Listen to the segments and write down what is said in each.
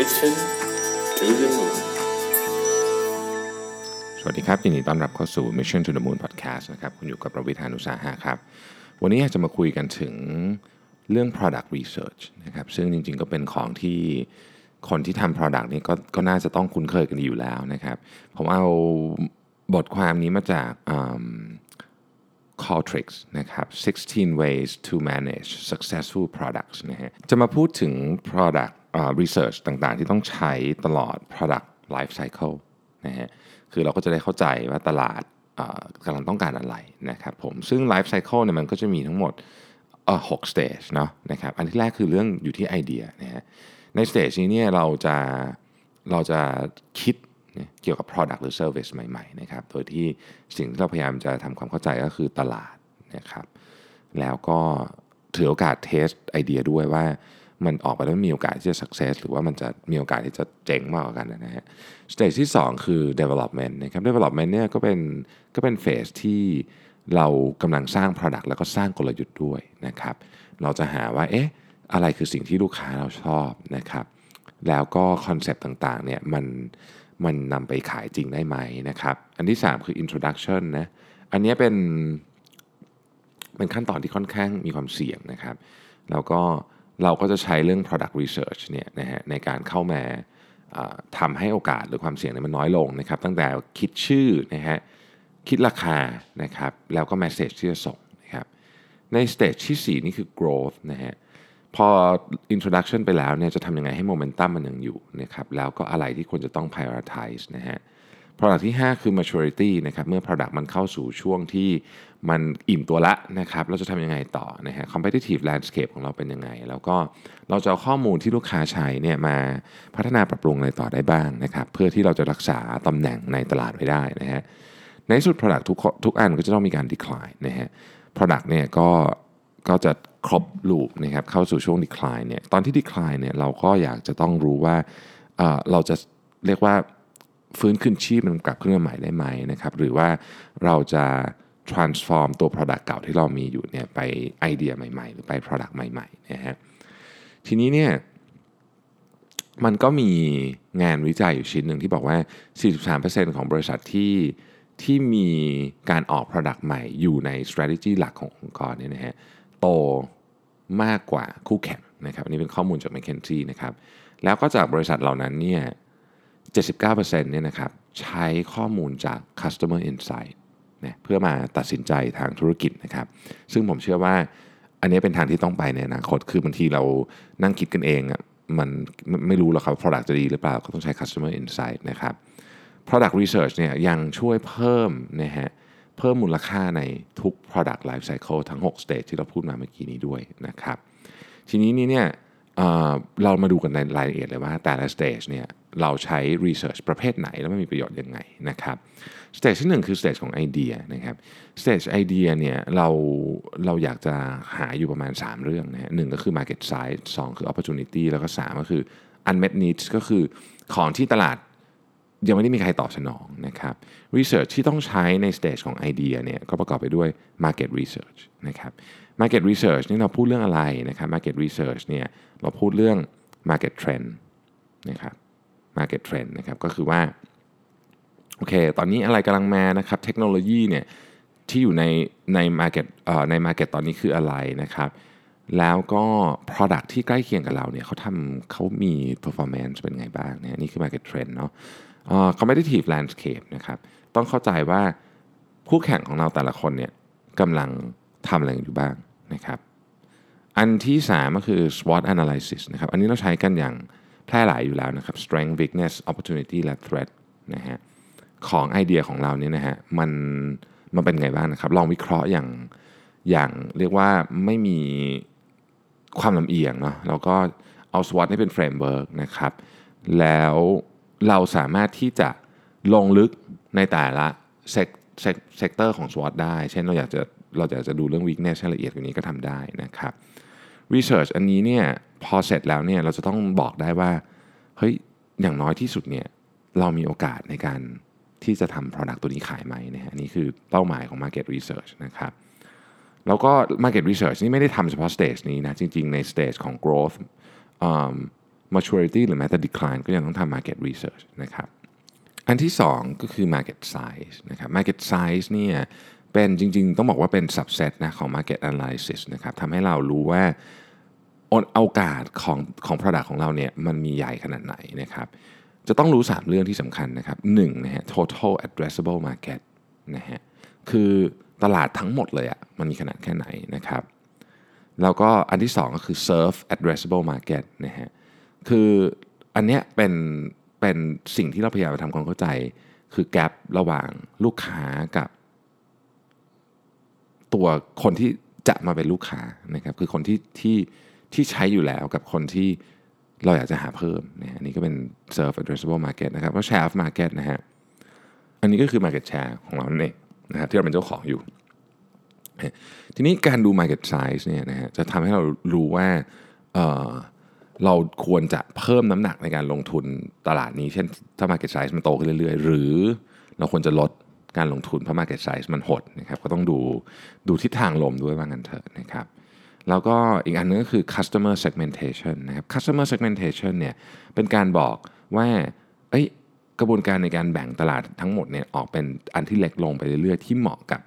Mission to the Moon สวัสดีครับยินดีต้อนรับเข้าสู่ Mission to the Moon Podcast นะครับคุณอยู่กับประวิธานุสาหะครับ วันนี้อยากจะมาคุยกันถึงเรื่อง product research นะครับซึ่งจริงๆก็เป็นของที่คนที่ทำ product นี่ก็ก็น่าจะต้องคุ้นเคยกันดีอยู่แล้วนะครับ ผมเอาบทความนี้มาจากอืม Qualtrics นะครับ 16 ways to manage successful products นะฮะ จะมาพูดถึง product อ่า research ต่างๆ ที่ต้องใช้ตลอด product life cycle นะฮะคือเราก็จะได้เข้าใจว่าตลาดกำลังต้องการอะไรนะครับผมซึ่ง life cycle เนี่ยมันก็จะมีทั้งหมดหก stage เนาะนะครับอันที่แรกคือเรื่องอยู่ที่ไอเดียนะฮะใน stage นี้เนี่ยเราจะเราจะคิดเนี่ยเกี่ยวกับ product หรือ service ใหม่ๆนะครับโดยที่สิ่งที่เราพยายามจะทำความเข้าใจก็คือตลาดนะครับแล้วก็ถือโอกาส test ไอเดียด้วยว่า มันออกไปแล้วมีโอกาสที่จะ success หรือว่ามันจะมีโอกาสที่จะเจ๊งมากกว่ากันนะฮะ stage ที่ 2 คือ development นะครับ development เนี่ยก็เป็นก็เป็น phase ที่เรากำลังสร้าง product แล้วก็สร้างกลยุทธ์ด้วยนะครับ เราจะหาว่าเอ๊ะอะไรคือสิ่งที่ลูกค้าเราชอบนะครับ แล้วก็คอนเซปต์ต่างๆเนี่ยมันมันนำไปขายจริงได้ไหมนะครับ อันที่ 3 คือ introduction นะ อันนี้เป็นเป็นขั้นตอนที่ค่อนข้างมีความเสี่ยงนะครับ แล้วก็ เราก็จะใช้เรื่อง product research เนี่ยนะฮะในการเข้ามาทำให้โอกาสหรือความเสี่ยงเนี่ยมันน้อยลงนะครับ ตั้งแต่คิดชื่อนะฮะคิดราคานะครับแล้วก็ message ที่จะส่งนะครับใน stage ที่ 4 นี่คือ growth นะฮะพอ introduction ไปแล้วเนี่ยจะทำยังไงให้ momentum มันยังอยู่นะครับแล้วก็อะไรที่ควรจะต้อง prioritize นะฮะ product ที่ 5 คือ maturity นะครับเมื่อ product มันเข้าสู่ช่วงที่ มันอิ่มตัวละนะครับ เราจะทำยังไงต่อนะฮะ competitive landscape ของเราเป็นยังไง แล้วก็เราจะเอาข้อมูลที่ลูกค้าใช้เนี่ยมาพัฒนาปรับปรุงอะไรต่อได้บ้างนะครับ เพื่อที่เราจะรักษาตำแหน่งในตลาดไว้ได้นะฮะ ในสุด product ทุกทุกอันก็จะต้องมีการ decline นะฮะ product เนี่ยก็ก็จะครบลูปนะครับเข้าสู่ช่วง decline เนี่ย ตอนที่ decline เนี่ยเราก็อยากจะต้องรู้ว่าเเราจะเรียกว่าฟื้นคืนชีพมันกลับขึ้นมาใหม่ได้ไหมนะครับ หรือว่าเราจะ transform ตัว product เก่าที่เรามีอยู่เนี่ยไปไอเดียใหม่ ๆ หรือไป product ใหม่ๆนะฮะทีนี้เนี่ยมันก็มีงานวิจัยอยู่ชิ้นหนึ่งที่บอกว่า 43%ของบริษัทที่ที่มีการออก Product ใหม่อยู่ใน strategy หลักขององค์กรเนี่ยนะฮะโตมากกว่าคู่แข่งนะครับอันนี้เป็นข้อมูลจาก McKinsey นะครับแล้วก็จากบริษัทเหล่านั้นเนี่ย 79%เนี่ยนะครับใช้ข้อมูลจาก customer insight นะเพื่อมาตัดสินใจทางธุรกิจนะครับ ซึ่งผมเชื่อว่าอันนี้เป็นทางที่ต้องไปในอนาคต คือบางทีเรานั่งคิดกันเองอะมันไม่ไม่รู้หรอกครับ product จะดีหรือเปล่า ก็ต้องใช้ customer insight นะครับ product research เนี่ยยังช่วยเพิ่มนะฮะเพิ่มมูลค่าในทุก product life cycle ทั้ง 6 stage ที่เราพูดมาเมื่อกี้นี้ด้วยนะครับ ทีนี้นี่เนี่ยเเรามาดูกันในรายละเอียดเลยว่าแต่ละ stage เนี่ย เราใช้ research ประเภทไหน แล้วมันมีประโยชน์ยังไงนะครับ stage ที่1คือ stage ของไอเดียนะครับ stage ไอเดียเนี่ยเราเราอยากจะหาอยู่ประมาณ 3 เรื่องนะฮะหนึ่งก็คือ market size 2 คือ opportunity แล้วก็ 3 ก็คือ unmet needs ก็คือของที่ตลาดยังไม่ได้มีใครตอบสนองนะครับ Research ที่ต้องใช้ใน stage ของไอเดียเนี่ยก็ประกอบไปด้วย Market Research นะครับ Market Research นี่เราพูดเรื่องอะไรนะครับ Market Research เนี่ยเราพูดเรื่อง Market Trend นะครับ Market Trend นะครับก็คือว่าโอเค ตอนนี้อะไรกำลังมานะครับเทคโนโลยีเนี่ยที่อยู่ในใน Market เอ่อใน Market ตอนนี้คืออะไรนะครับแล้วก็ Product ที่ใกล้เคียงกับเราเนี่ยเขาทำเขามี performance เป็นไงบ้างเนี่ยนี่คือ Market Trend เนาะเอ่อ competitive landscape นะครับต้องเข้าใจว่าคู่แข่งของเราแต่ละคนเนี่ยกำลังทำอะไรอยู่บ้างนะครับอันที่ 3 ก็คือ SWOT analysis นะครับอันนี้เราใช้กันอย่าง แพร่หลายอยู่แล้วนะครับ strength weakness opportunity และ threat นะฮะของไอเดียของเราเนี่ยนะฮะมันมันเป็นไงบ้างนะครับ ลองวิเคราะห์อย่างอย่างเรียกว่าไม่มีความลำเอียงเนาะแล้วก็เอา SWOT ให้เป็น framework นะครับ แล้วเราสามารถที่จะลงลึกในแต่ละเซกเซก sector ของ SWOT ได้ เช่นเราอยากจะเราอยากจะดูเรื่อง weakness ให้ละเอียดกว่านี้ก็ทำได้นะครับ Research อันนี้เนี่ยพอเสร็จแล้วเนี่ยเราจะต้องบอกได้ว่าเฮ้ยอย่างน้อยที่สุดเนี่ยเรามีโอกาสในการที่จะทำ product ตัวนี้ขายไหมนะฮะอันนี่คือเป้าหมายของ market research นะครับแล้วก็ market research นี่ไม่ได้ทำเฉพาะ stage นี้นะจริงๆ ใน stage ของ growth maturity หรือแม้แต่ decline ก็ยังต้องทำ market research นะครับ อันที่ 2 ก็คือ market size นะครับ market size เนี่ย เป็นจริงๆ ต้องบอกว่าเป็น subset นะของ market analysis นะครับทำให้เรารู้ว่าโอกาสของของ product ของเราเนี่ยมันมีใหญ่ขนาดไหนนะครับ จะต้องรู้ 3 เรื่องที่สำคัญนะครับ1นะฮะ total addressable market นะฮะคือตลาดทั้งหมดเลยอะมันมีขนาดแค่ไหนนะครับแล้วก็อันที่ 2 ก็คือ serve addressable market นะฮะคืออันเนี้ยเป็นเป็นสิ่งที่เราพยายามทำความเข้าใจ คือ gap ระหว่างลูกค้ากับ ตัวคนที่จะมาเป็นลูกค้านะครับคือคนที่ที่ที่ใช้อยู่แล้วกับคนที่เราอยากจะหาเพิ่มนะอันนี้ก็เป็น serve addressable market นะครับแล้ว share of market นะฮะอันนี้ก็คือ market share ของเราเองนะครับที่เราเป็นเจ้าของอยู่ ทีนี้การดู market size เนี่ยนะฮะจะทำให้เรารู้ว่าเเราควรจะเพิ่มน้ำหนักในการลงทุนตลาดนี้ เช่นถ้า market size มันโตขึ้นเรื่อยๆ หรือเราควรจะลด การลงทุนเพราะ market size มันหดนะครับก็ต้องดูดูทิศทางลมด้วยว่างั้นเถอะนะครับแล้วก็อีกอันนึงก็คือ customer segmentation นะครับ customer segmentation เนี่ยเป็นการบอกว่าเอ้ยกระบวนการในการแบ่งตลาดทั้งหมดเนี่ยออกเป็นอันที่เล็กลงไปเรื่อยๆ ที่เหมาะกับ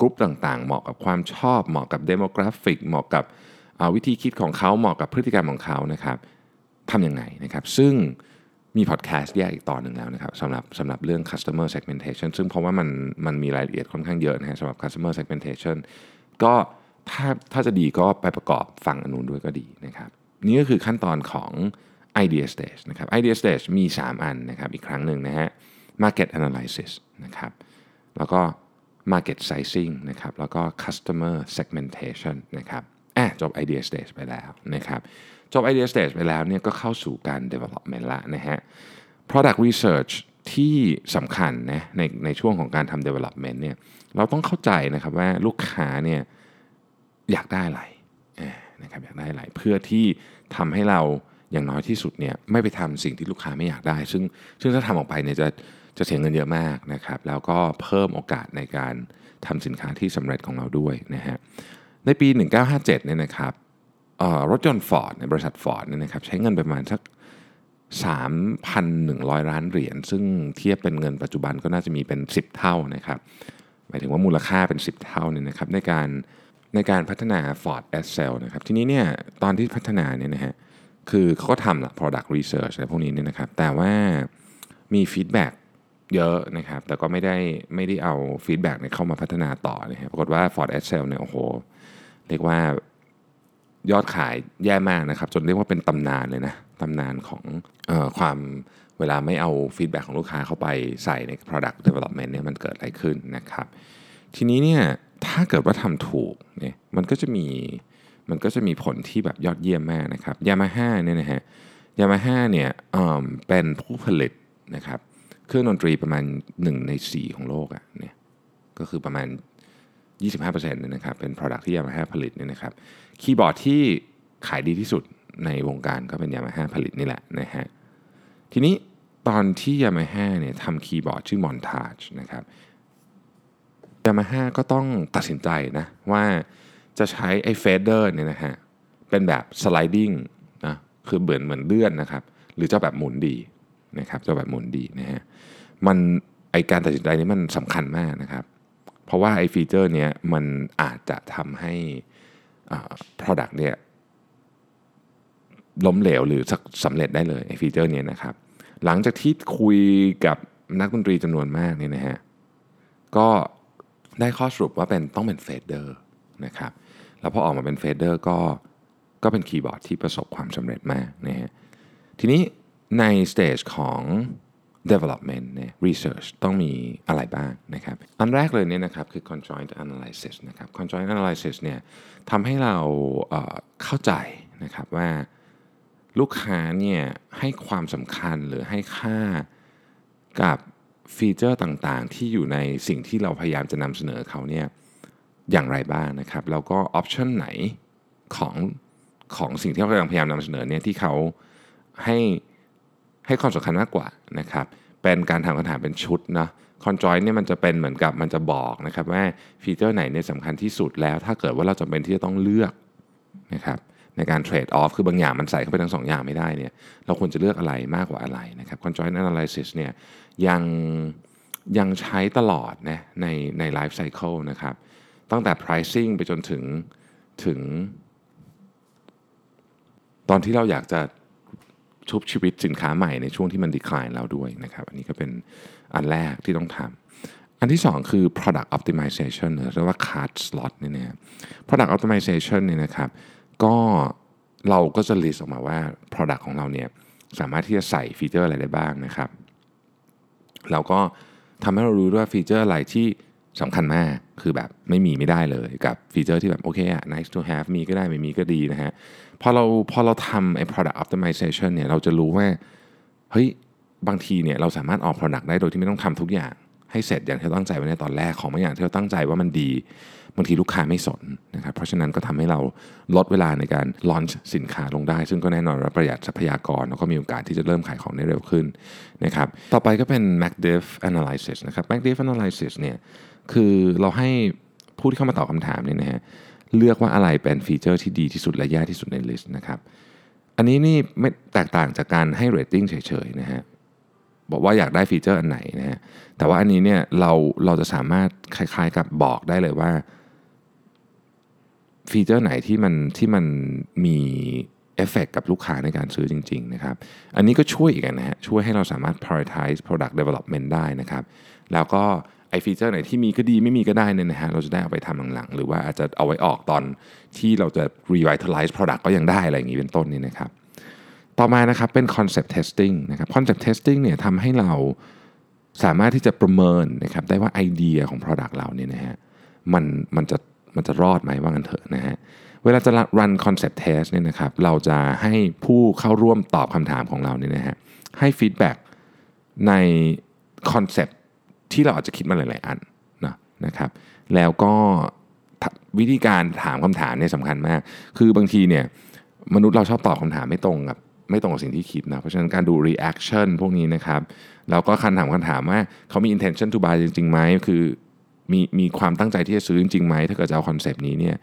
กลุ่มต่างๆ เหมาะกับความชอบ เหมาะกับ demographic เหมาะกับวิธีคิดของเขาเหมาะกับพฤติกรรมของเขานะครับทำยังไงนะครับ ซึ่ง มีพอดแคสต์แยกอีกตอนหนึ่งแล้วนะครับสำหรับสำหรับเรื่อง customer segmentation ซึ่งเพราะว่ามันมันมีรายละเอียดค่อนข้างเยอะนะฮะสำหรับ customer segmentation ก็ถ้าถ้าจะดีก็ไปประกอบฟังอนุนด้วยก็ดีนะครับนี่ก็คือขั้นตอนของ idea stage นะครับ idea stage มี 3 อันนะครับอีกครั้งหนึ่งนะฮะ market analysis นะครับแล้วก็ market sizing นะครับแล้วก็ customer segmentation นะครับอะจบ idea stage ไปแล้วนะครับ จบ idea stage ไปแล้วเนี่ยก็เข้าสู่การ development ละนะฮะ product research ที่สำคัญนะในในช่วงของการทำ development เนี่ยเราต้องเข้าใจนะครับว่าลูกค้าเนี่ยอยากได้อะไรนะครับอยากได้อะไรเพื่อที่ทำให้เราอย่างน้อยที่สุดเนี่ยไม่ไปทำสิ่งที่ลูกค้าไม่อยากได้ ซึ่งซึ่งถ้าทำออกไปเนี่ยจะจะเสียเงินเยอะมากนะครับแล้วก็เพิ่มโอกาสในการทำสินค้าที่สำเร็จของเราด้วยนะฮะในปี 1957เนี่ยนะครับ รถยนต์ฟอร์ดในบริษัทฟอร์ดเนี่ยนะครับใช้เงินประมาณสัก 3,100 ล้านเหรียญ ซึ่งเทียบเป็นเงินปัจจุบันก็น่าจะมีเป็น 10 เท่านะครับหมายถึงว่ามูลค่าเป็น 10 เท่าเนี่ยนะครับในการในการพัฒนา Ford e x c e l นะครับทีนี้เนี่ยตอนที่พัฒนาเนี่ยนะฮะคือเขาก็ทำละ product research อะไรพวกนี้เนี่ยนะครับแต่ว่ามี feedback เยอะนะครับแต่ก็ไม่ได้ไม่ได้เอา feedback เนี่ยเข้ามาพัฒนาต่อนะครับปรากฏว่า Ford e x c e l เนี่ยโอ้โหเรียกว่า ยอดขายแย่มากนะครับ จนเรียกว่าเป็นตำนานเลยนะตำนานของออความเวลาไม่เอา feedback ของลูกค้าเข้าไปใส่ใน product development เนี่ยมันเกิดอะไรขึ้นนะครับ ทีนี้เนี่ยถ้าเกิดว่าทำถูกเนี่ยมันก็จะมีมันก็จะมีผลที่แบบยอดเยี่ยมมากนะครับยามาฮ่าเนี่ยนะฮะยามาฮ่าเนี่ยเป็นผู้ผลิตนะครับ เครื่องดนตรีประมาณ 1 ใน 4 ของโลกอะ่ะเนี่ยก็คือประมาณ 25%เนี่ยนะครับเป็น Product ที่ยามาฮ่าผลิตเนี่ยนะครับคีย์บอร์ดที่ขายดีที่สุดในวงการก็เป็นยามาฮ่าผลิตนี่แหละนะฮะทีนี้ตอนที่ยามาฮ่าเนี่ยทำคีย์บอร์ดชื่อ Montage นะครับยามาฮ่าก็ต้องตัดสินใจนะว่าจะใช้ไอ้ fader เนี่ยนะฮะเป็นแบบ sliding นะคือเหมือนเหมือนเลื่อนนะครับหรือจะแบบหมุนดีนะครับจะแบบหมุนดีนะฮะมันไอการตัดสินใจนี้มันสำคัญมากนะครับ เพราะว่าไอ feature เนี้ยมันอาจจะทำให้ product เนี่ยล้มเหลวหรือสำเร็จได้เลยไอ feature นี้นะครับ หลังจากที่คุยกับนักดนตรีจำนวนมากเนี่ยนะฮะก็ได้ข้อสรุปว่าเป็นต้องเป็น fader นะครับแล้วพอออกมาเป็น fader ก็ก็เป็นคีย์บอร์ดที่ประสบความสำเร็จมากนะฮะทีนี้ใน stage ของ development เนี่ย research ต้องมีอะไรบ้างนะครับ อันแรกเลยเนี่ยนะครับคือ conjoint analysis นะครับ conjoint analysis เนี่ยทำให้เราเเข้าใจนะครับว่าลูกค้าเนี่ยให้ความสำคัญหรือให้ค่ากับฟีเจอร์ต่างๆ ที่อยู่ในสิ่งที่เราพยายามจะนำเสนอเขาเนี่ยอย่างไรบ้างนะครับ แล้วก็ออปชันไหนของของสิ่งที่เรากำลังพยายามนำเสนอเนี่ยที่เขาให้ ให้ความสำคัญมากกว่านะครับเป็นการทำคำถามเป็นชุดนะคอนจอยเนี่ยมันจะเป็นเหมือนกับมันจะบอกนะครับว่าฟีเจอร์ไหนเนี่ยสำคัญที่สุดแล้ว ถ้าเกิดว่าเราจำเป็นที่จะต้องเลือกนะครับในการเทรดออฟคือบางอย่างมันใส่เข้าไปทั้งสองอย่างไม่ได้เนี่ยเราควรจะเลือกอะไรมากกว่าอะไรนะครับ conjoint analysis เนี่ยยังยังใช้ตลอดนะในใน life cycle นะครับตั้งแต่ pricing ไปจนถึงถึง ตอนที่เราอยากจะ ชุบชีวิตสินค้าใหม่ในช่วงที่มัน decline แล้วด้วยนะครับ อันนี้ก็เป็นอันแรกที่ต้องทำ อันที่ 2 คือ product optimization หรือเรียกว่า card slot เนี่ยนะ product optimization เนี่ยนะครับ ก็เราก็จะ list ออกมาว่า product ของเราเนี่ยสามารถที่จะใส่ฟีเจอร์อะไรได้บ้างนะครับ เราก็ทำให้เรารู้ด้วยฟีเจอร์อะไรที่ สำคัญมากคือแบบไม่มีไม่ได้เลยกับฟีเจอร์ที่แบบโอเคอะ nice to have มีก็ได้ไม่มีก็ดีนะฮะพอเราพอเราทำไอ้ product optimization เนี่ยเราจะรู้ว่าเฮ้ยบางทีเนี่ยเราสามารถออก product ได้โดยที่ไม่ต้องทำทุกอย่างให้เสร็จอย่างที่เราตั้งใจไว้ในตอนแรกของบางอย่างที่เราตั้งใจว่ามันดีบางทีลูกค้าไม่สนนะครับเพราะฉะนั้นก็ทำให้เราลดเวลาในการลอนสินค้าลงได้ ซึ่งก็แน่นอนว่าประหยัดทรัพยากร แล้วก็มีโอกาสที่จะเริ่มขายของได้เร็วขึ้นนะครับต่อไปก็เป็น MaxDiff Analysis นะครับ MaxDiff Analysis เนี่ย คือเราให้ผู้ที่เข้ามาตอบคำถามเนี่ยนะฮะเลือกว่าอะไรเป็น feature ที่ดีที่สุดและแย่ที่สุดใน list นะครับอันนี้นี่ไม่แตกต่างจากการให้เรตติ้งเฉยๆนะฮะบอกว่าอยากได้ feature อันไหนนะฮะแต่ว่าอันนี้เนี่ยเราเราจะสามารถคล้ายๆกับบอกได้เลยว่า feature ไหนที่มันที่มันมีเอฟเฟกกับลูกค้าในการซื้อจริงๆนะครับ อันนี้ก็ช่วยอีกนะฮะช่วยให้เราสามารถ prioritize product development ได้นะครับ แล้วก็ ไอ feature ไหนที่มีก็ดีไม่มีก็ได้เนี่ยนะฮะเราจะได้เอาไปทำหลังๆ หรือว่าอาจจะเอาไว้ออกตอนที่เราจะ revitalize product ก็ยังได้อะไรอย่างนี้เป็นต้นนี่นะครับต่อมานะครับเป็น concept testing นะครับ concept testing เนี่ยทำให้เราสามารถที่จะประเมินนะครับได้ว่าไอเดียของ product เราเนี่ยนะฮะมันมันจะมันจะรอดไหมว่างันเถอะนะฮะเวลาจะ run concept test เนี่ยนะครับเราจะให้ผู้เข้าร่วมตอบคำถามของเราเนี่ยนะฮะให้ feedback ใน concept ที่เราอาจจะคิดมาหลาย ๆ อันนะนะครับ แล้วก็วิธีการถามคำถามเนี่ยสำคัญมาก คือบางทีเนี่ยมนุษย์เราชอบตอบคำถามไม่ตรงกับไม่ตรงกับสิ่งที่คิดนะ เพราะฉะนั้นการดู reaction พวกนี้นะครับ แล้วก็คันถามคำถามว่าเขามี intention to buy จริงๆไหม คือมีมีความตั้งใจที่จะซื้อจริงๆไหม ถ้าเกิดจะเอาคอนเซปต์นี้เนี่ย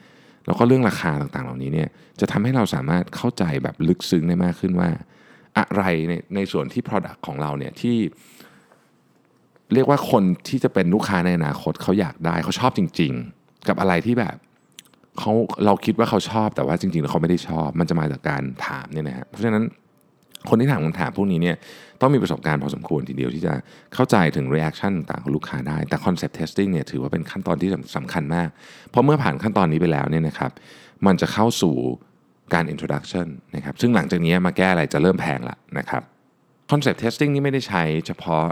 แล้วก็เรื่องราคาต่างๆ เหล่านี้เนี่ย จะทำให้เราสามารถเข้าใจแบบลึกซึ้งได้มากขึ้นว่า อะไรในในส่วนที่ product ของเราเนี่ยที่ เรียกว่าคนที่จะเป็นลูกค้าในอนาคตเขาอยากได้เขาชอบจริง ๆ กับอะไรที่แบบเขาเราคิดว่าเขาชอบแต่ว่าจริงๆแล้วเขาไม่ได้ชอบ มันจะมาจากการถามเนี่ยนะฮะเพราะฉะนั้นคนที่ถามคำถามพวกนี้เนี่ยต้องมีประสบการณ์พอสมควรทีเดียวที่จะเข้าใจถึง reaction ต่างของลูกค้าได้ แต่ concept testing เนี่ยถือว่าเป็นขั้นตอนที่สำคัญมาก เพราะเมื่อผ่านขั้นตอนนี้ไปแล้วเนี่ยนะครับมันจะเข้าสู่การ introduction นะครับซึ่งหลังจากนี้มาแก้อะไรจะเริ่มแพงละนะครับ concept testing นี่ไม่ได้ใช้เฉพาะ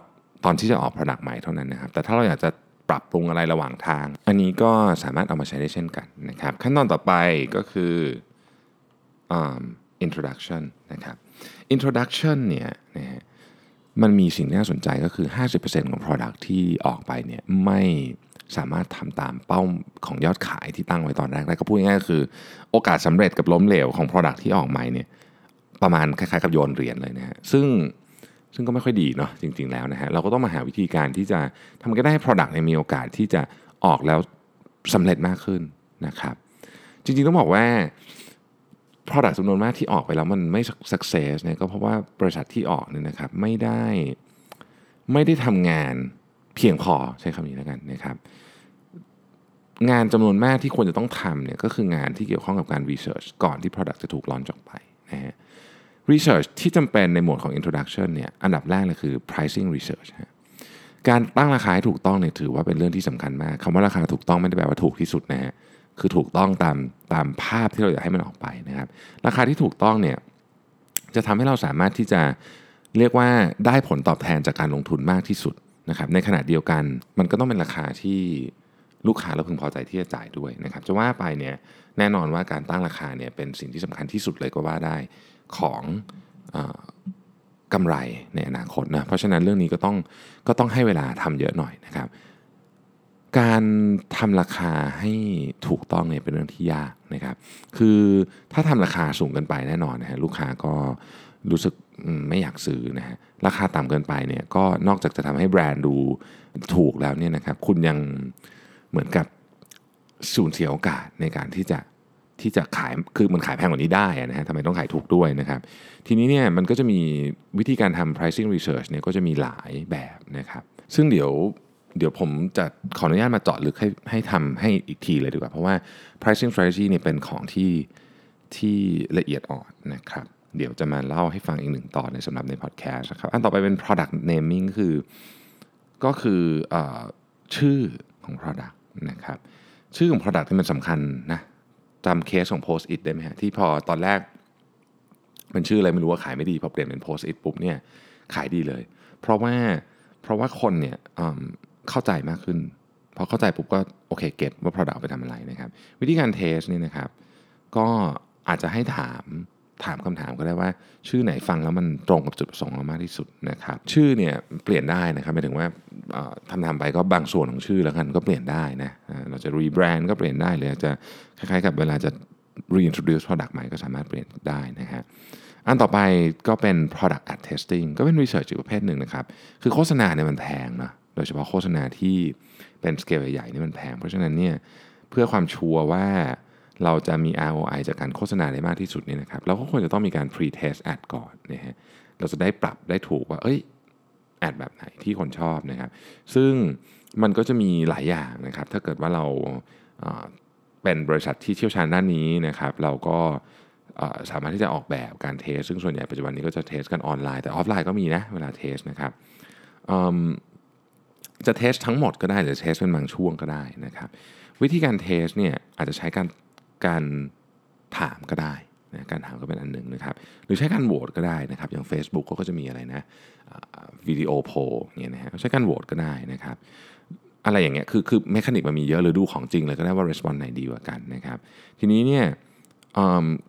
ตอนที่จะออก product ใหม่เท่านั้นนะครับ แต่ถ้าเราอยากจะปรับปรุงอะไรระหว่างทาง อันนี้ก็สามารถเอามาใช้ได้เช่นกันนะครับ ขั้นตอนต่อไปก็คือ um, introduction นะครับ introduction เนี่ยนะฮะมันมีสิ่งที่น่าสนใจก็คือ 50%ของ product ที่ออกไปเนี่ยไม่สามารถทำตามเป้าของยอดขายที่ตั้งไว้ตอนแรกได้ก็พูดง่ายๆคือ โอกาสสำเร็จกับล้มเหลวของ product ที่ออกใหม่เนี่ยประมาณคล้ายๆกับโยนเหรียญเลยนะฮะซึ่ง ซึ่งก็ไม่ค่อยดีเนาะจริง ๆแล้วนะฮะเราก็ต้องมาหาวิธีการที่จะทำกันได้ให้ product เนี่ยมีโอกาสที่จะออกแล้วสำเร็จมากขึ้นนะครับจริงๆต้องบอกว่า product จำนวนมากที่ออกไปแล้วมันไม่ success เนี่ยก็เพราะว่าบริษัทที่ออกเนี่ยนะครับไม่ได้ไม่ได้ทำงานเพียงพอใช้คำนี้แล้วกันนะครับ งานจำนวนมากที่ควรจะต้องทำเนี่ยก็คืองานที่เกี่ยวข้องกับการ research ก่อนที่ product จะถูกลอนออกไปนะฮะ research ที่จำเป็นในหมวดของ introduction เนี่ยอันดับแรกเลยคือ pricing research การตั้งราคาให้ถูกต้องเนี่ยถือว่าเป็นเรื่องที่สำคัญมากคำว่าราคาถูกต้องไม่ได้แปลว่าถูกที่สุดนะฮะคือถูกต้องตามตามภาพที่เราอยากให้มันออกไปนะครับ ราคาที่ถูกต้องเนี่ยจะทำให้เราสามารถที่จะเรียกว่าได้ผลตอบแทนจากการลงทุนมากที่สุดนะครับในขณะเดียวกันมันก็ต้องเป็นราคาที่ลูกค้าเราพึงพอใจที่จะจ่ายด้วยนะครับจะว่าไปเนี่ยแน่นอนว่าการตั้งราคาเนี่ยเป็นสิ่งที่สำคัญที่สุดเลยก็ว่าได้ ของกำไรในอนาคตนะเพราะฉะนั้นเรื่องนี้ก็ต้องก็ต้องให้เวลาทำเยอะหน่อยนะครับ การทำราคาให้ถูกต้องเนี่ยเป็นเรื่องที่ยากนะครับ คือถ้าทำราคาสูงเกินไปแน่นอนนะฮะลูกค้าก็รู้สึกไม่อยากซื้อนะฮะราคาต่ำเกินไปเนี่ยก็นอกจากจะทำให้แบรนด์ดูถูกแล้วเนี่ยนะครับ คุณยังเหมือนกับสูญเสียโอกาสในการที่จะ ที่จะขายคือมันขายแพงกว่านี้ได้นะฮะทำไมต้องขายถูกด้วยนะครับ ทีนี้เนี่ยมันก็จะมีวิธีการทำ pricing research เนี่ยก็จะมีหลายแบบนะครับ ซึ่งเดี๋ยวเดี๋ยวผมจะขออนุญาตมาเจาะลึกให้ให้ทำให้อีกทีเลยดีกว่า เพราะว่า pricing strategy เนี่ยเป็นของที่ที่ละเอียดอ่อนนะครับเดี๋ยวจะมาเล่าให้ฟังอีกหนึ่งตอนในสำหรับในพอดแคสต์นะครับอันต่อไปเป็น product naming คือก็คืออชื่อของ product นะครับชื่อของ product ที่มันสำคัญนะ จำเคสของ post it ได้ไหมฮะที่พอตอนแรก มันชื่ออะไรไม่รู้ว่าขายไม่ดีพอเปลี่ยนเป็น post it ปุ๊บเนี่ยขายดีเลย เพราะว่าเพราะว่าคนเนี่ยเข้าใจมากขึ้นพอเข้าใจปุ๊บก็โอเค get ว่า product ไปทำอะไรนะครับ วิธีการ test เนี่ยนะครับ ก็อาจจะให้ถาม ถามคำถามก็ได้ว่า ชื่อไหนฟังแล้วมันตรงกับจุดประสงค์เรามากที่สุดนะครับ ชื่อเนี่ยเปลี่ยนได้นะครับหมายถึงว่าทำทำไปก็บางส่วนของชื่อแล้วกันก็เปลี่ยนได้นะเราจะรีแบรนด์ก็เปลี่ยนได้เลยจะคล้ายๆกับเวลาจะ reintroduce product ใหม่ก็สามารถเปลี่ยนได้นะครับอันต่อไปก็เป็น product ad testing ก็เป็น research อีกประเภทหนึ่งนะครับ คือโฆษณาเนี่ยมันแพงนะโดยเฉพาะโฆษณาที่เป็นสเกลใหญ่ๆนี่มันแพง เพราะฉะนั้นเนี่ยเพื่อความชัวร์ว่า เราจะมี ROI จากการโฆษณาได้มากที่สุดเนี่ยนะครับเราก็ควรจะต้องมีการ pre-test ad ก่อนนะฮะเราจะได้ปรับได้ถูกว่าเอ้ย ad แบบไหนที่คนชอบนะครับ ซึ่งมันก็จะมีหลายอย่างนะครับ ถ้าเกิดว่าเราเป็นบริษัทที่เชี่ยวชาญด้านนี้นะครับ เราก็สามารถที่จะออกแบบการ test ซึ่งส่วนใหญ่ปัจจุบันนี้ก็จะ test กันออนไลน์ แต่ออฟไลน์ก็มีนะเวลา test นะครับจะ test ทั้งหมดก็ได้หรือ test เป็นบางช่วงก็ได้นะครับ วิธีการ test เนี่ยอาจจะใช้การ การถามก็ได้นะการถามก็เป็นอันหนึ่งนะครับหรือใช้การโหวตก็ได้นะครับ อย่าง Facebook ก็จะมีอะไรนะวิดีโอโพลเนี่ยนะฮะใช้การโหวตก็ได้นะครับ อะไรอย่างเงี้ยคือคือ mechanic มันมีเยอะหรือดูของจริงเลยก็ได้ว่า response ไหนดีกว่ากันนะครับ ทีนี้เนี่ย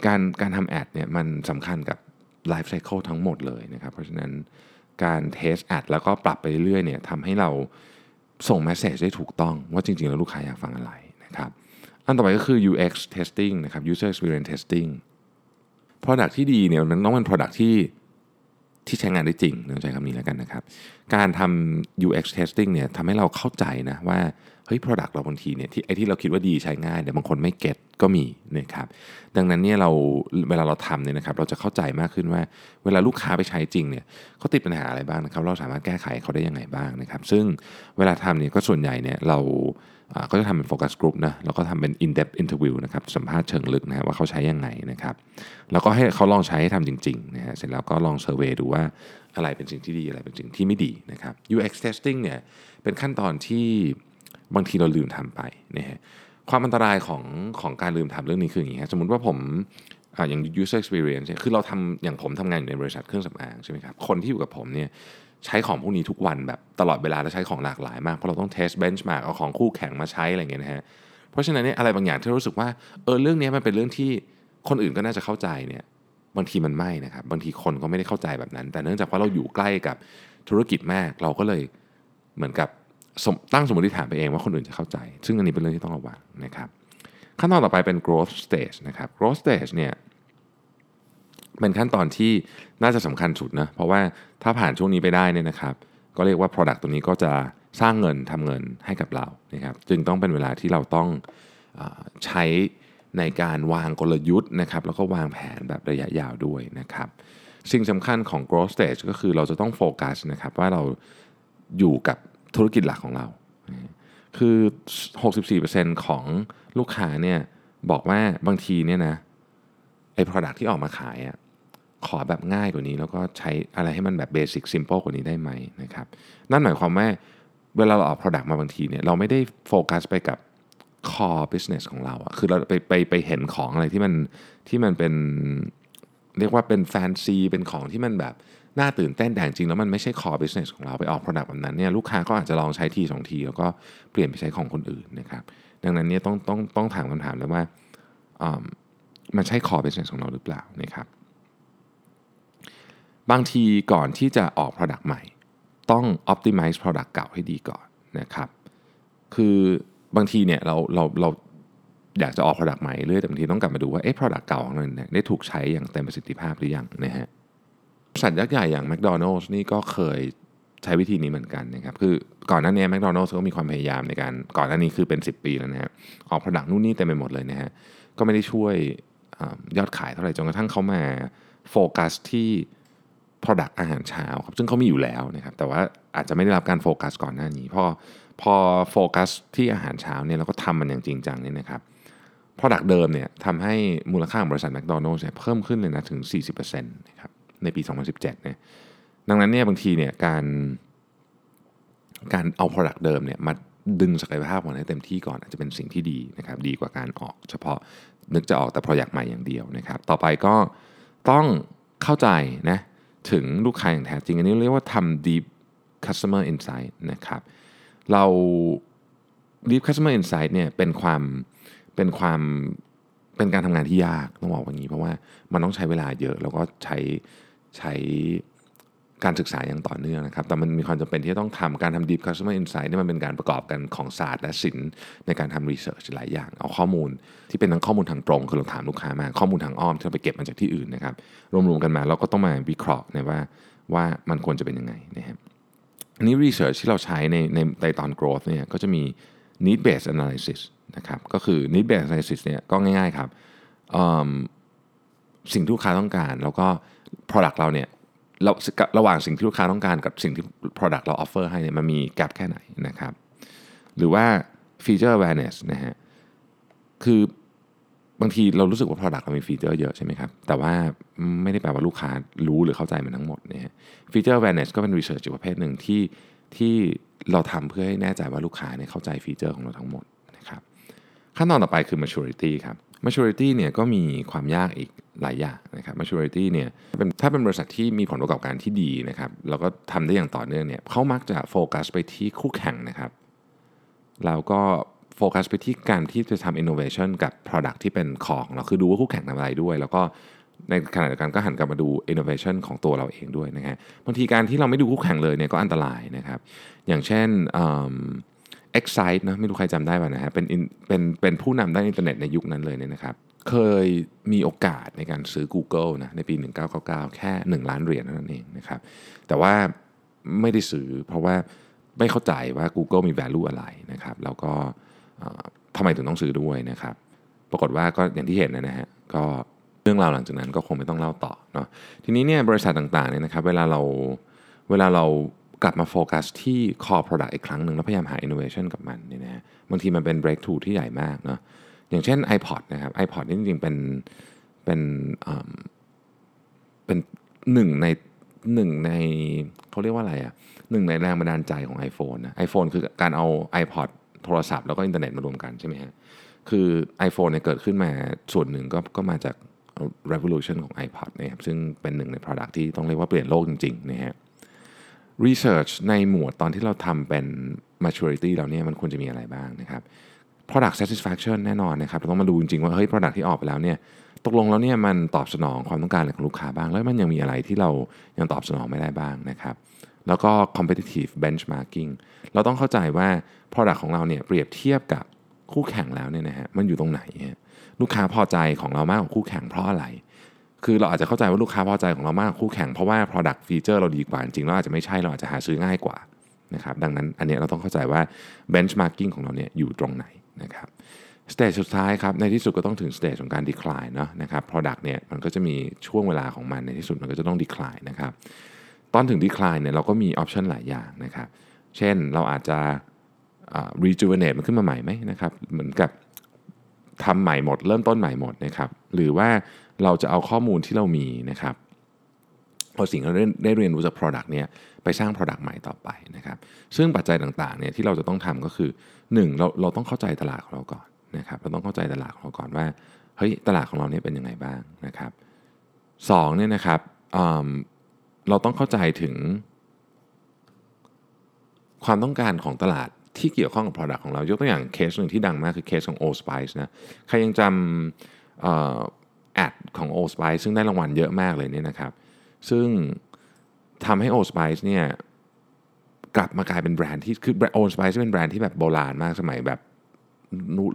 การการทำ ad เนี่ยมันสำคัญกับ life cycle ทั้งหมดเลยนะครับ เพราะฉะนั้นการ test ad แล้วก็ปรับไปเรื่อยๆเนี่ยทำให้เราส่ง message ได้ถูกต้องว่าจริงๆ แล้วลูกค้าอยากฟังอะไรนะครับ อันต่อไปก็คือ UX testing นะครับ user experience testing product ที่ดีเนี่ยมันต้องเป็น product ที่ที่ใช้งานได้จริงต้องใช้คำนี้แล้วกันนะครับ การทำ UX testing เนี่ยทำให้เราเข้าใจนะว่าเฮ้ย product เราบางทีเนี่ยที่ไอที่เราคิดว่าดีใช้ง่ายเดี๋ยวบางคนไม่เก็ตก็มีนะครับดังนั้นเนี่ยเราเวลาเราทำเนี่ยนะครับเราจะเข้าใจมากขึ้นว่า เวลาลูกค้าไปใช้จริงเนี่ยเขาติดปัญหาอะไรบ้างนะครับ เราสามารถแก้ไขเขาได้ยังไงบ้างนะครับ ซึ่งเวลาทำเนี่ยก็ส่วนใหญ่เนี่ยเรา ก็จะทำเป็น focus group นะแล้วก็ทำเป็น in depth interview นะครับสัมภาษณ์เชิงลึกนะว่าเขาใช้ยังไงนะครับแล้วก็ให้เขาลองใช้ให้ทำจริงๆนะฮะเสร็จแล้วก็ลอง survey ดูว่าอะไรเป็นสิ่งที่ดีอะไรเป็นสิ่งที่ไม่ดีนะครับ UX testing เนี่ยเป็นขั้นตอนที่บางทีเราลืมทำไปนะฮะความอันตรายของของการลืมทำเรื่องนี้คืออย่างนี้สมมติว่าผมอย่าง user experience คือเราทำอย่างผมทำงานอยู่ในบริษัทเครื่องสำอางใช่ไหมครับคนที่อยู่กับผมเนี่ย ใช้ของพวกนี้ทุกวันแบบตลอดเวลาและใช้ของหลากหลายมากเพราะเราต้องเทสเบนช์มาเอาของคู่แข่งมาใช้อะไรเงี้ยนะฮะเพราะฉะนั้นเนี่ยอะไรบางอย่างที่รู้สึกว่าเออเรื่องนี้มันเป็นเรื่องที่คนอื่นก็น่าจะเข้าใจเนี่ยบางทีมันไม่นะครับบางทีคนก็ไม่ได้เข้าใจแบบนั้น แต่เนื่องจากว่าเราอยู่ใกล้กับธุรกิจมากเราก็เลยเหมือนกับตั้งสมมติฐานไปเองว่าคนอื่นจะเข้าใจ ซึ่งอันนี้เป็นเรื่องที่ต้องระวังนะครับขั้นตอนต่อไปเป็น growth stage นะครับ growth stage เนี่ย เป็นขั้นตอนที่น่าจะสำคัญสุดนะเพราะว่าถ้าผ่านช่วงนี้ไปได้เนี่ยนะครับ ก็เรียกว่า Product ตัวนี้ก็จะสร้างเงินทำเงินให้กับเรานะครับจึงต้องเป็นเวลาที่เราต้องอใช้ในการวางกลยุทธ์นะครับแล้วก็วางแผนแบบระยะยาวด้วยนะครับ สิ่งสำคัญของ growth stage ก็คือเราจะต้องโฟกัสนะครับว่าเราอยู่กับธุรกิจหลักของเรา คือ 64%ของลูกค้าเนี่ยบอกว่าบางทีเนี่ยนะไอ้ product ที่ออกมาขายอะ ขอแบบง่ายกว่านี้แล้วก็ใช้อะไรให้มันแบบ basic simple กว่านี้ได้ไหมนะครับนั่นหมายความว่าเวลาเราออก product มาบางทีเนี่ยเราไม่ได้โฟกัสไปกับ core business ของเราอะคือเราไปไปไปเห็นของอะไรที่มันที่มันเป็นเรียกว่าเป็นแฟนซีเป็นของที่มันแบบน่าตื่นเต้นแต่จริงแล้วมันไม่ใช่ core business ของเราไปออก product แบบนั้นเนี่ยลูกค้าก็อาจจะลองใช้ทีสองทีแล้วก็เปลี่ยนไปใช้ของคนอื่นนะครับดังนั้นเนี่ยต้องต้องต้องถามคำถามเลยว่ามันใช่ core business ของเราหรือเปล่านะครับ บางทีก่อนที่จะออก product ใหม่ ต้อง optimize product เก่าให้ดีก่อนนะครับ คือบางทีเนี่ยเราเราเราอยากจะออก product ใหม่เรื่อยแต่บางทีต้องกลับมาดูว่าเอ๊ะ product เก่าของเราเนี่ยได้ถูกใช้อย่างเต็มประสิทธิภาพหรือยังนะฮะบริษัทยักษ์ใหญ่อย่าง McDonald's นี่ก็เคยใช้วิธีนี้เหมือนกันนะครับคือก่อนหน้านี้แมคโดนัลด์ก็มีความพยายามในการก่อนหน้านี้คือเป็น 10 ปีแล้วนะฮะออกผลักนู่นนี่เต็มไปหมดเลยนะฮะก็ไม่ได้ช่วยอยอดขายเท่าไหร่จนกระทั่งเขามาโฟกัสที่ Product อาหารเช้าครับซึ่งเขามีอยู่แล้วนะครับแต่ว่าอาจจะไม่ได้รับการโฟกัสก่อนหน้านี้พอพอโฟกัสที่อาหารเช้าเนี่ยเราก็ทำมันอย่างจริงจังเนี่ยนะครับ Product เดิมเนี่ยทำให้มูลค่าของบริษัทแมคโดนัลด์เนี่ยเพิ่มขึ้นเลยนะถึง 40%นะครับในปี 2017เนี่ยดังนั้นเนี่ยบางทีเนี่ยการการเอา Product เดิมเนี่ยมาดึงศักยภาพของให้เต็มที่ก่อนอาจจะเป็นสิ่งที่ดีนะครับดีกว่าการออกเฉพาะนึกจะออกแต่ Project ใหม่อย่างเดียวนะครับ ต่อไปก็ต้องเข้าใจนะ ถึงลูกค้าอย่างแท้จริง อันนี้เรียกว่าทำ deep customer insight นะครับ เรา deep customer insight เนี่ยเป็นความเป็นความเป็นการทำงานที่ยากต้องบอกว่างี้ เพราะว่ามันต้องใช้เวลาเยอะ แล้วก็ใช้ใช้ การศึกษาอย่างต่อเนื่องนะครับ แต่มันมีความจำเป็นที่จะต้องทำการทำ deep customer insight นี่มันเป็นการประกอบกันของศาสตร์และศิลป์ในการทำ research หลายอย่าง เอาข้อมูลที่เป็นทั้งข้อมูลทางตรงคือเราถามลูกค้ามาข้อมูลทางอ้อมที่เราไปเก็บมาจากที่อื่นนะครับ รวมๆกันมาเราก็ต้องมาวิเคราะห์นะว่าว่ามันควรจะเป็นยังไงนะครับอันนี้ research ที่เราใช้ในในในตอน growth เนี่ยก็จะมี need based analysis นะครับ ก็คือ need based analysis เนี่ยก็ง่ายๆครับสิ่งที่ลูกค้าต้องการแล้วก็ product เราเนี่ย ราระหว่างสิ่งที่ลูกค้าต้องการกับสิ่งที่ product เรา offer ให้เนี่ยมันมีแกลบแค่ไหนนะครับ หรือว่า feature awareness นะฮะคือบางทีเรารู้สึกว่า product เรามีฟีเจอร์เยอะใช่ไหมครับ แต่ว่าไม่ได้แปลว่าลูกค้ารู้หรือเข้าใจมันทั้งหมดนะฮะ feature awareness ก็เป็น research อีกประเภทหนึ่งที่ที่เราทำเพื่อให้แน่ใจว่าลูกค้าเนี่ยเข้าใจฟีเจอร์ของเราทั้งหมดนะครับขั้นตอนต่อไปคือ maturity ครับ maturity เนี่ยก็มีความยากอีกหลายอย่างนะครับ maturity เนี่ยเป็นถ้าเป็นบริษัทที่มีผลประกอบการที่ดีนะครับแล้วก็ทำได้อย่างต่อเนื่องเนี่ยเขามักจะโฟกัสไปที่คู่แข่งนะครับแล้วก็โฟกัสไปที่การที่จะทำ innovation กับ product ที่เป็นของเราคือดูว่าคู่แข่งทำอะไรด้วย แล้วก็ในขณะเดียวกันก็หันกลับมาดู innovation ของตัวเราเองด้วยนะฮะบางทีการที่เราไม่ดูคู่แข่งเลยเนี่ยก็อันตรายนะครับ อย่างเช่น Excite นะไม่รู้ใครจำได้ป่ะนะฮะเป็นเป็นเป็นผู้นำด้านอินเทอร์เน็ตในยุคนั้นเลยเนี่ยนะครับ เคยมีโอกาสในการซื้อ Google นะในปี 1999 แค่ 1 ล้านเหรียญเท่านั้นเองนะครับ แต่ว่าไม่ได้ซื้อเพราะว่าไม่เข้าใจว่า Google มี value อะไรนะครับ แล้วก็ทำไมถึงต้องซื้อด้วยนะครับ ปรากฏว่าก็อย่างที่เห็นนะฮะก็เรื่องราวหลังจากนั้นก็คงไม่ต้องเล่าต่อเนาะทีนี้เนี่ยบริษัทต่างๆเนี่ยนะครับ เวลาเราเวลาเรา กลับมาโฟกัสที่ core product อีกครั้งหนึ่งแล้วพยายามหา innovation กับมันเนี่ยนะบางทีมันเป็น breakthrough ที่ใหญ่มากเนาะอย่างเช่น iPod นะครับ iPod นี่จริงๆเป็นเป็นเป็นหนึ่งในหนึ่งในเขาเรียกว่าอะไรอะหนึ่งในแรงบันดาลใจของ iPhone นะ iPhone คือการเอา iPod โทรศัพท์แล้วก็อินเทอร์เน็ตมารวมกันใช่ไหมฮะคือ iPhone เนี่ยเกิดขึ้นมาส่วนหนึ่งก็ก็มาจาก revolution ของ iPod นะครับซึ่งเป็นหนึ่งใน product ที่ต้องเรียกว่าเปลี่ยนโลกจริงๆนะฮะ research ในหมวดตอนที่เราทำเป็น maturity เราเนี่ยมันควรจะมีอะไรบ้างนะครับ product satisfaction แน่นอนนะครับเราต้องมาดูจริงๆว่าเฮ้ย product ที่ออกไปแล้วเนี่ยตกลงแล้วเนี่ยมันตอบสนองความต้องการของลูกค้าบ้าง แล้วมันยังมีอะไรที่เรายังตอบสนองไม่ได้บ้างนะครับแล้วก็ competitive benchmarking เราต้องเข้าใจว่า product ของเราเนี่ยเปรียบเทียบกับคู่แข่งแล้วเนี่ยนะฮะมันอยู่ตรงไหน ลูกค้าพอใจของเรามากกว่าคู่แข่งเพราะอะไร คือเราอาจจะเข้าใจว่าลูกค้าพอใจของเรามากคู่แข่งเพราะว่า Product Feature เราดีกว่าจริงเราอาจจะไม่ใช่เราอาจจะหาซื้อง่ายกว่านะครับดังนั้นอันนี้เราต้องเข้าใจว่า Benchmarking ของเราเนี่ยอยู่ตรงไหนนะครับ stage สุดท้ายครับในที่สุดก็ต้องถึง stage ของการ decline เนาะนะครับ Product เนี่ยมันก็จะมีช่วงเวลาของมันในที่สุดมันก็จะต้อง decline นะครับตอนถึง decline เนี่ยเราก็มีออปชันหลายอย่างนะครับเช่นเราอาจจะ rejuvenate มันขึ้นมาใหม่ไหมนะครับเหมือนกับทำใหม่หมด เริ่มต้นใหม่หมดนะครับหรือว่า เราจะเอาข้อมูลที่เรามีนะครับเอาสิ่งที่เราได้เรียนรู้จาก Product เนี่ยไปสร้าง Product ใหม่ต่อไปนะครับ ซึ่งปัจจัยต่างๆเนี่ยที่เราจะต้องทำก็คือ 1. เราเราต้องเข้าใจตลาดของเราก่อนนะครับ เราต้องเข้าใจตลาดของเราก่อนว่าเฮ้ยตลาดของเราเนี่ยเป็นยังไงบ้างนะครับสองเนี่ยนะครับเราต้องเข้าใจถึง ความต้องการของตลาดที่เกี่ยวข้องกับ Product ของเรา ยกตัวอย่างเคสหนึ่งที่ดังมากคือเคสของ Old Spice นะ ใครยังจำ แอดของ Old Spice ซึ่งได้รางวัลเยอะมากเลยเนี่ยนะครับ ซึ่งทำให้ Old Spice เนี่ยกลับมากลายเป็นแบรนด์ที่คือ Old Spice เป็นแบรนด์ที่แบบโบราณมากสมัยแบบ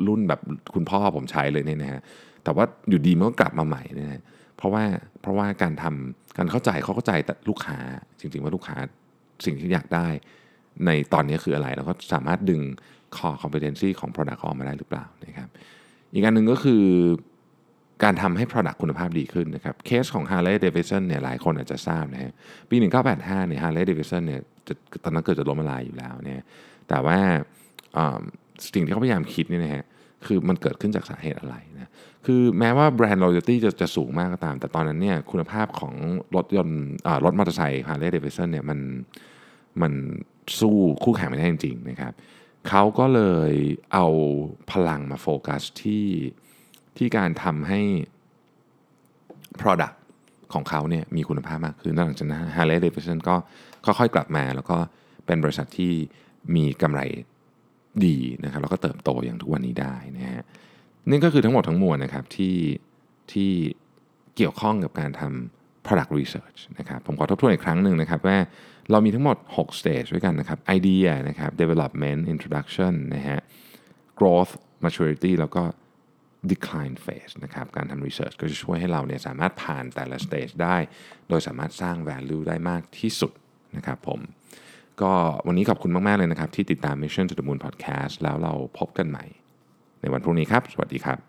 รุ่นแบบคุณพ่อผมใช้เลยเนี่ยนะฮะแต่ว่าอยู่ดีมันก็กลับมาใหม่นะฮะเพราะว่าเพราะว่าการทำการเข้าใจเขาเข้าใจแต่ลูกค้าจริงๆว่าลูกค้าสิ่งที่อยากได้ ในตอนนี้คืออะไร แล้วก็สามารถดึง core competency ของ product ออกมาได้หรือเปล่านะครับอีกอันหนึ่งก็คือ การทำให้ Product คุณภาพดีขึ้นนะครับเคสของ Harley Davidson เนี่ยหลายคนอาจจะทราบนะฮะปี 1985เนี่ย Harley Davidson เนี่ยตอนนั้นเกิดจะล้มละลายอยู่แล้วเนี่ยแต่ว่าสิ่งที่เขาพยายามคิดนี่นะฮะคือมันเกิดขึ้นจากสาเหตุอะไรนะคือแม้ว่าแบรนด์ loyalty จะจะสูงมากก็ตาม แต่ตอนนั้นเนี่ยคุณภาพของรถยนต์รถมอเตอร์ไซค์ Harley Davidson เนี่ยมันมันสู้คู่แข่งไม่ได้จริงๆนะครับเขาก็เลยเอาพลังมาโฟกัสที่ ที่การทำให้ Product ของเขาเนี่ยมีคุณภาพมากขึ้นหลังจากนั้น Harley Davidson ก็ค่อยๆกลับมา แล้วก็เป็นบริษัทที่มีกำไรดีนะครับแล้วก็เติบโตอย่างทุกวันนี้ได้นะฮะนี่ก็คือทั้งหมดทั้งมวลนะครับที่ที่เกี่ยวข้องกับการทำ product research นะครับผมขอทบทวนอีกครั้งหนึ่งนะครับว่าเรามีทั้งหมด 6 stage ด้วยกันนะครับ idea นะครับ development introduction นะฮะ growth maturity แล้วก็ decline phase นะครับการทำ research ก็จะช่วยให้เราเนี่ยสามารถผ่านแต่ละ stage ได้ โดยสามารถสร้าง value ได้มากที่สุดนะครับผมก็วันนี้ขอบคุณมาก ๆ เลยนะครับ ที่ติดตาม Mission to the Moon Podcast แล้วเราพบกันใหม่ ในวันพรุ่งนี้ครับ สวัสดีครับ